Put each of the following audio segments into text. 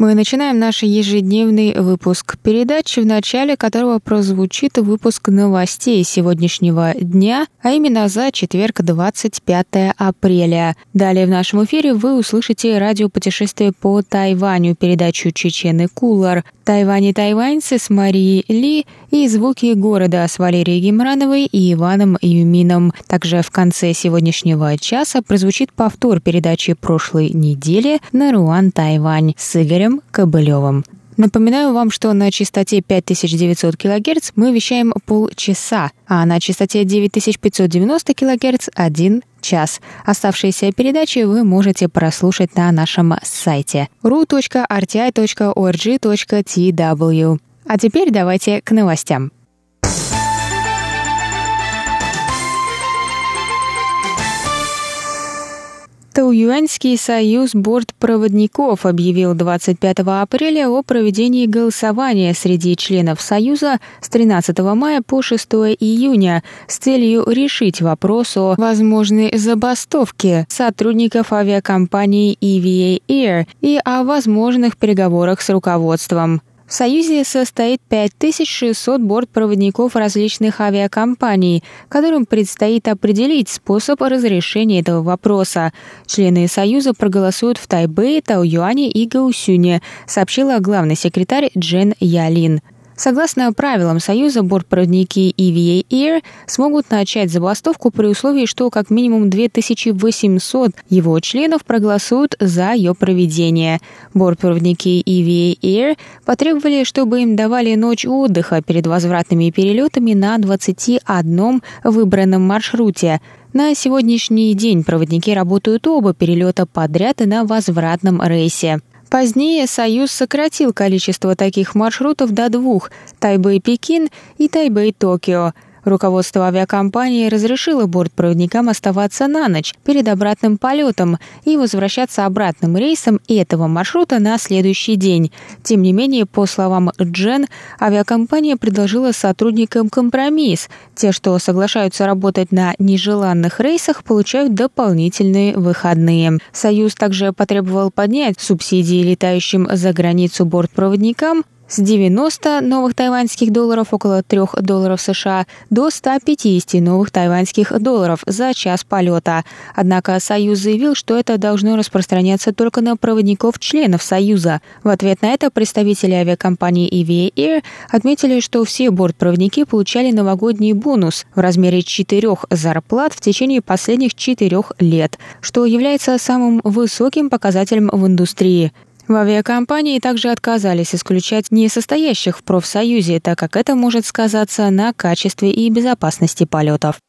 Мы начинаем наш ежедневный выпуск передачи, в начале которого прозвучит выпуск новостей сегодняшнего дня, а именно за четверг 25 апреля. Далее в нашем эфире вы услышите радиопутешествие по Тайваню, передачу «Чечены Кулар», «Тайвань и тайваньцы» с Марией Ли и «Звуки города» с Валерией Гемрановой и Иваном Юмином. Также в конце сегодняшнего часа прозвучит повтор передачи прошлой недели на Руан Тайвань с Игорем Кобылевым. Напоминаю вам, что на частоте 5900 кГц мы вещаем полчаса, а на частоте 9590 кГц – один час. Оставшиеся передачи вы можете прослушать на нашем сайте ru.rti.org.tw. А теперь давайте к новостям. Тауюаньский союз бортпроводников объявил 25 апреля о проведении голосования среди членов союза с 13 мая по 6 июня с целью решить вопрос о возможной забастовке сотрудников авиакомпании EVA Air и о возможных переговорах с руководством. В Союзе состоит 5600 бортпроводников различных авиакомпаний, которым предстоит определить способ разрешения этого вопроса. Члены Союза проголосуют в Тайбэе, Тауюане и Гаусюне, сообщила главный секретарь Джен Ялин. Согласно правилам Союза, бортпроводники EVA Air смогут начать забастовку при условии, что как минимум 2800 его членов проголосуют за ее проведение. Бортпроводники EVA Air потребовали, чтобы им давали ночь отдыха перед возвратными перелетами на 21 выбранном маршруте. На сегодняшний день проводники работают оба перелета подряд и на возвратном рейсе. Позднее Союз сократил количество таких маршрутов до двух – Тайбэй-Пекин и Тайбэй-Токио – Руководство авиакомпании разрешило бортпроводникам оставаться на ночь перед обратным полетом и возвращаться обратным рейсом этого маршрута на следующий день. Тем не менее, по словам Джен, авиакомпания предложила сотрудникам компромисс. Те, что соглашаются работать на нежеланных рейсах, получают дополнительные выходные. Союз также потребовал поднять субсидии летающим за границу бортпроводникам с 90 новых тайваньских долларов, около 3 долларов США, до 150 новых тайваньских долларов за час полета. Однако Союз заявил, что это должно распространяться только на проводников-членов Союза. В ответ на это представители авиакомпании EVA Air отметили, что все бортпроводники получали новогодний бонус в размере четырех зарплат в течение последних четырех лет, что является самым высоким показателем в индустрии. В авиакомпании также отказались исключать несостоящих в профсоюзе, так как это может сказаться на качестве и безопасности полетов.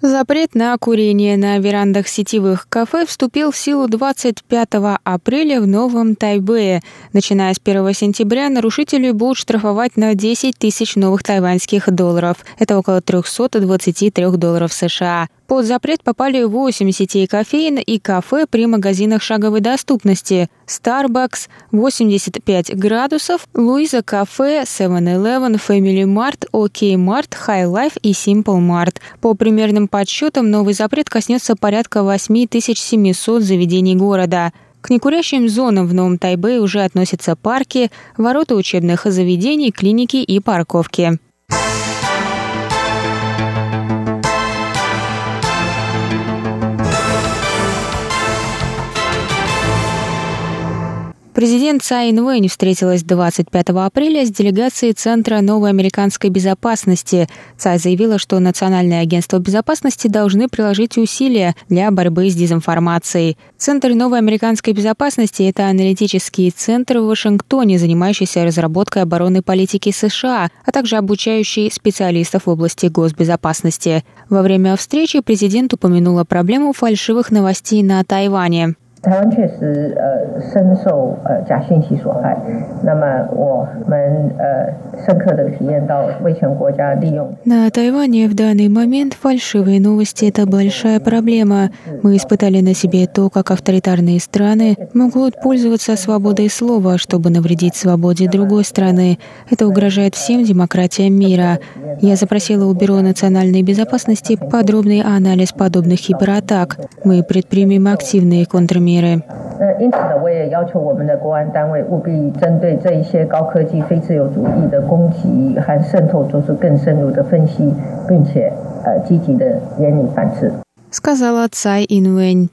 Запрет на курение на верандах сетевых кафе вступил в силу 25 апреля в Новом Тайбэе. Начиная с 1 сентября нарушители будут штрафовать на 10 тысяч новых тайваньских долларов. Это около 323 долларов США. Под запрет попали 8 сетей кофеин и кафе при магазинах шаговой доступности. Starbucks, 85 градусов, Луиза кафе, 7-Eleven, Family Mart, OK Mart, High Life и Simple Mart. По примерным подсчетам, новый запрет коснется порядка 8700 заведений города. К некурящим зонам в Новом Тайбе уже относятся парки, ворота учебных заведений, клиники и парковки. Президент Цай Инвэнь встретилась 25 апреля с делегацией Центра новой американской безопасности. Цай заявила, что Национальное агентство безопасности должны приложить усилия для борьбы с дезинформацией. Центр новой американской безопасности – это аналитический центр в Вашингтоне, занимающийся разработкой оборонной политики США, а также обучающий специалистов в области госбезопасности. Во время встречи президент упомянула проблему фальшивых новостей на Тайване. 台湾确实呃深受呃假讯息所害，那么我们呃深刻的体验到威权国家利用。На Тайване в данный момент фальшивые новости – это большая проблема. Мы испытали на себе то, как авторитарные страны могут пользоваться свободой слова, чтобы навредить свободе другой страны. Это угрожает всем демократиям мира. Я запросила у Бюро национальной безопасности подробный анализ подобных кибератак. Мы предпримем активные контрмеры меры. 因此呢，我也要求我们的国安单位务必针对这一些高科技非自由主义的攻击和渗透做出更深入的分析，并且呃积极的严厉反制。Сказала Цай Инвэнь.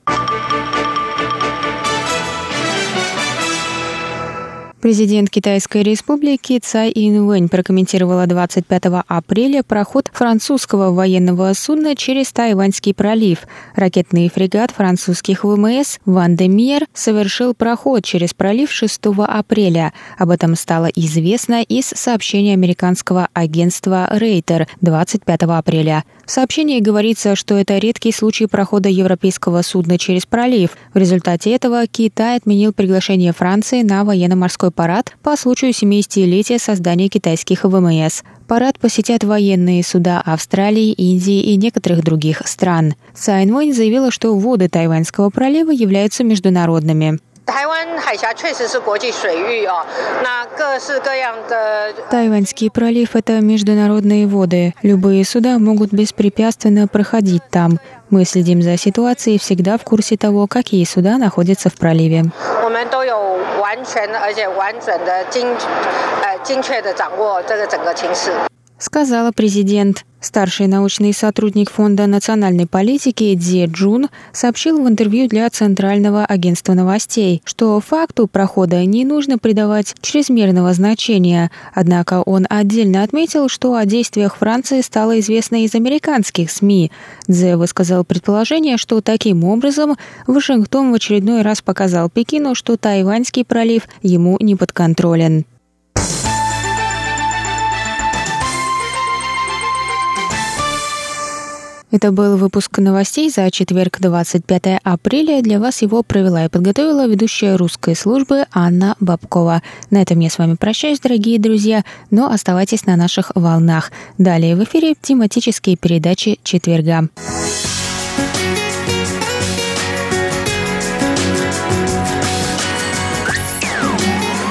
Президент Китайской республики Цай Инвэнь прокомментировала 25 апреля проход французского военного судна через Тайваньский пролив. Ракетный фрегат французских ВМС «Ван де Мьер» совершил проход через пролив 6 апреля. Об этом стало известно из сообщения американского агентства «Рейтер» 25 апреля. В сообщении говорится, что это редкий случай прохода европейского судна через пролив. В результате этого Китай отменил приглашение Франции на военно-морской парад по случаю 70-летия создания китайских ВМС. Парад посетят военные суда Австралии, Индии и некоторых других стран. Цай Инвэнь заявила, что воды Тайваньского пролива являются международными. Тайваньский пролив – это международные воды. Любые суда могут беспрепятственно проходить там. Мы следим за ситуацией и всегда в курсе того, какие суда находятся в проливе. 完 сказала президент. Старший научный сотрудник Фонда национальной политики Дзе Джун сообщил в интервью для Центрального агентства новостей, что факту прохода не нужно придавать чрезмерного значения, однако он отдельно отметил, что о действиях Франции стало известно из американских СМИ. Дзе высказал предположение, что таким образом Вашингтон в очередной раз показал Пекину, что Тайваньский пролив ему не подконтролен. Это был выпуск новостей за четверг, 25 апреля. Для вас его провела и подготовила ведущая русской службы Анна Бабкова. На этом я с вами прощаюсь, дорогие друзья, но оставайтесь на наших волнах. Далее в эфире тематические передачи четверга.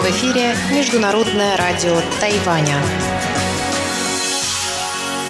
В эфире Международное радио Тайваня.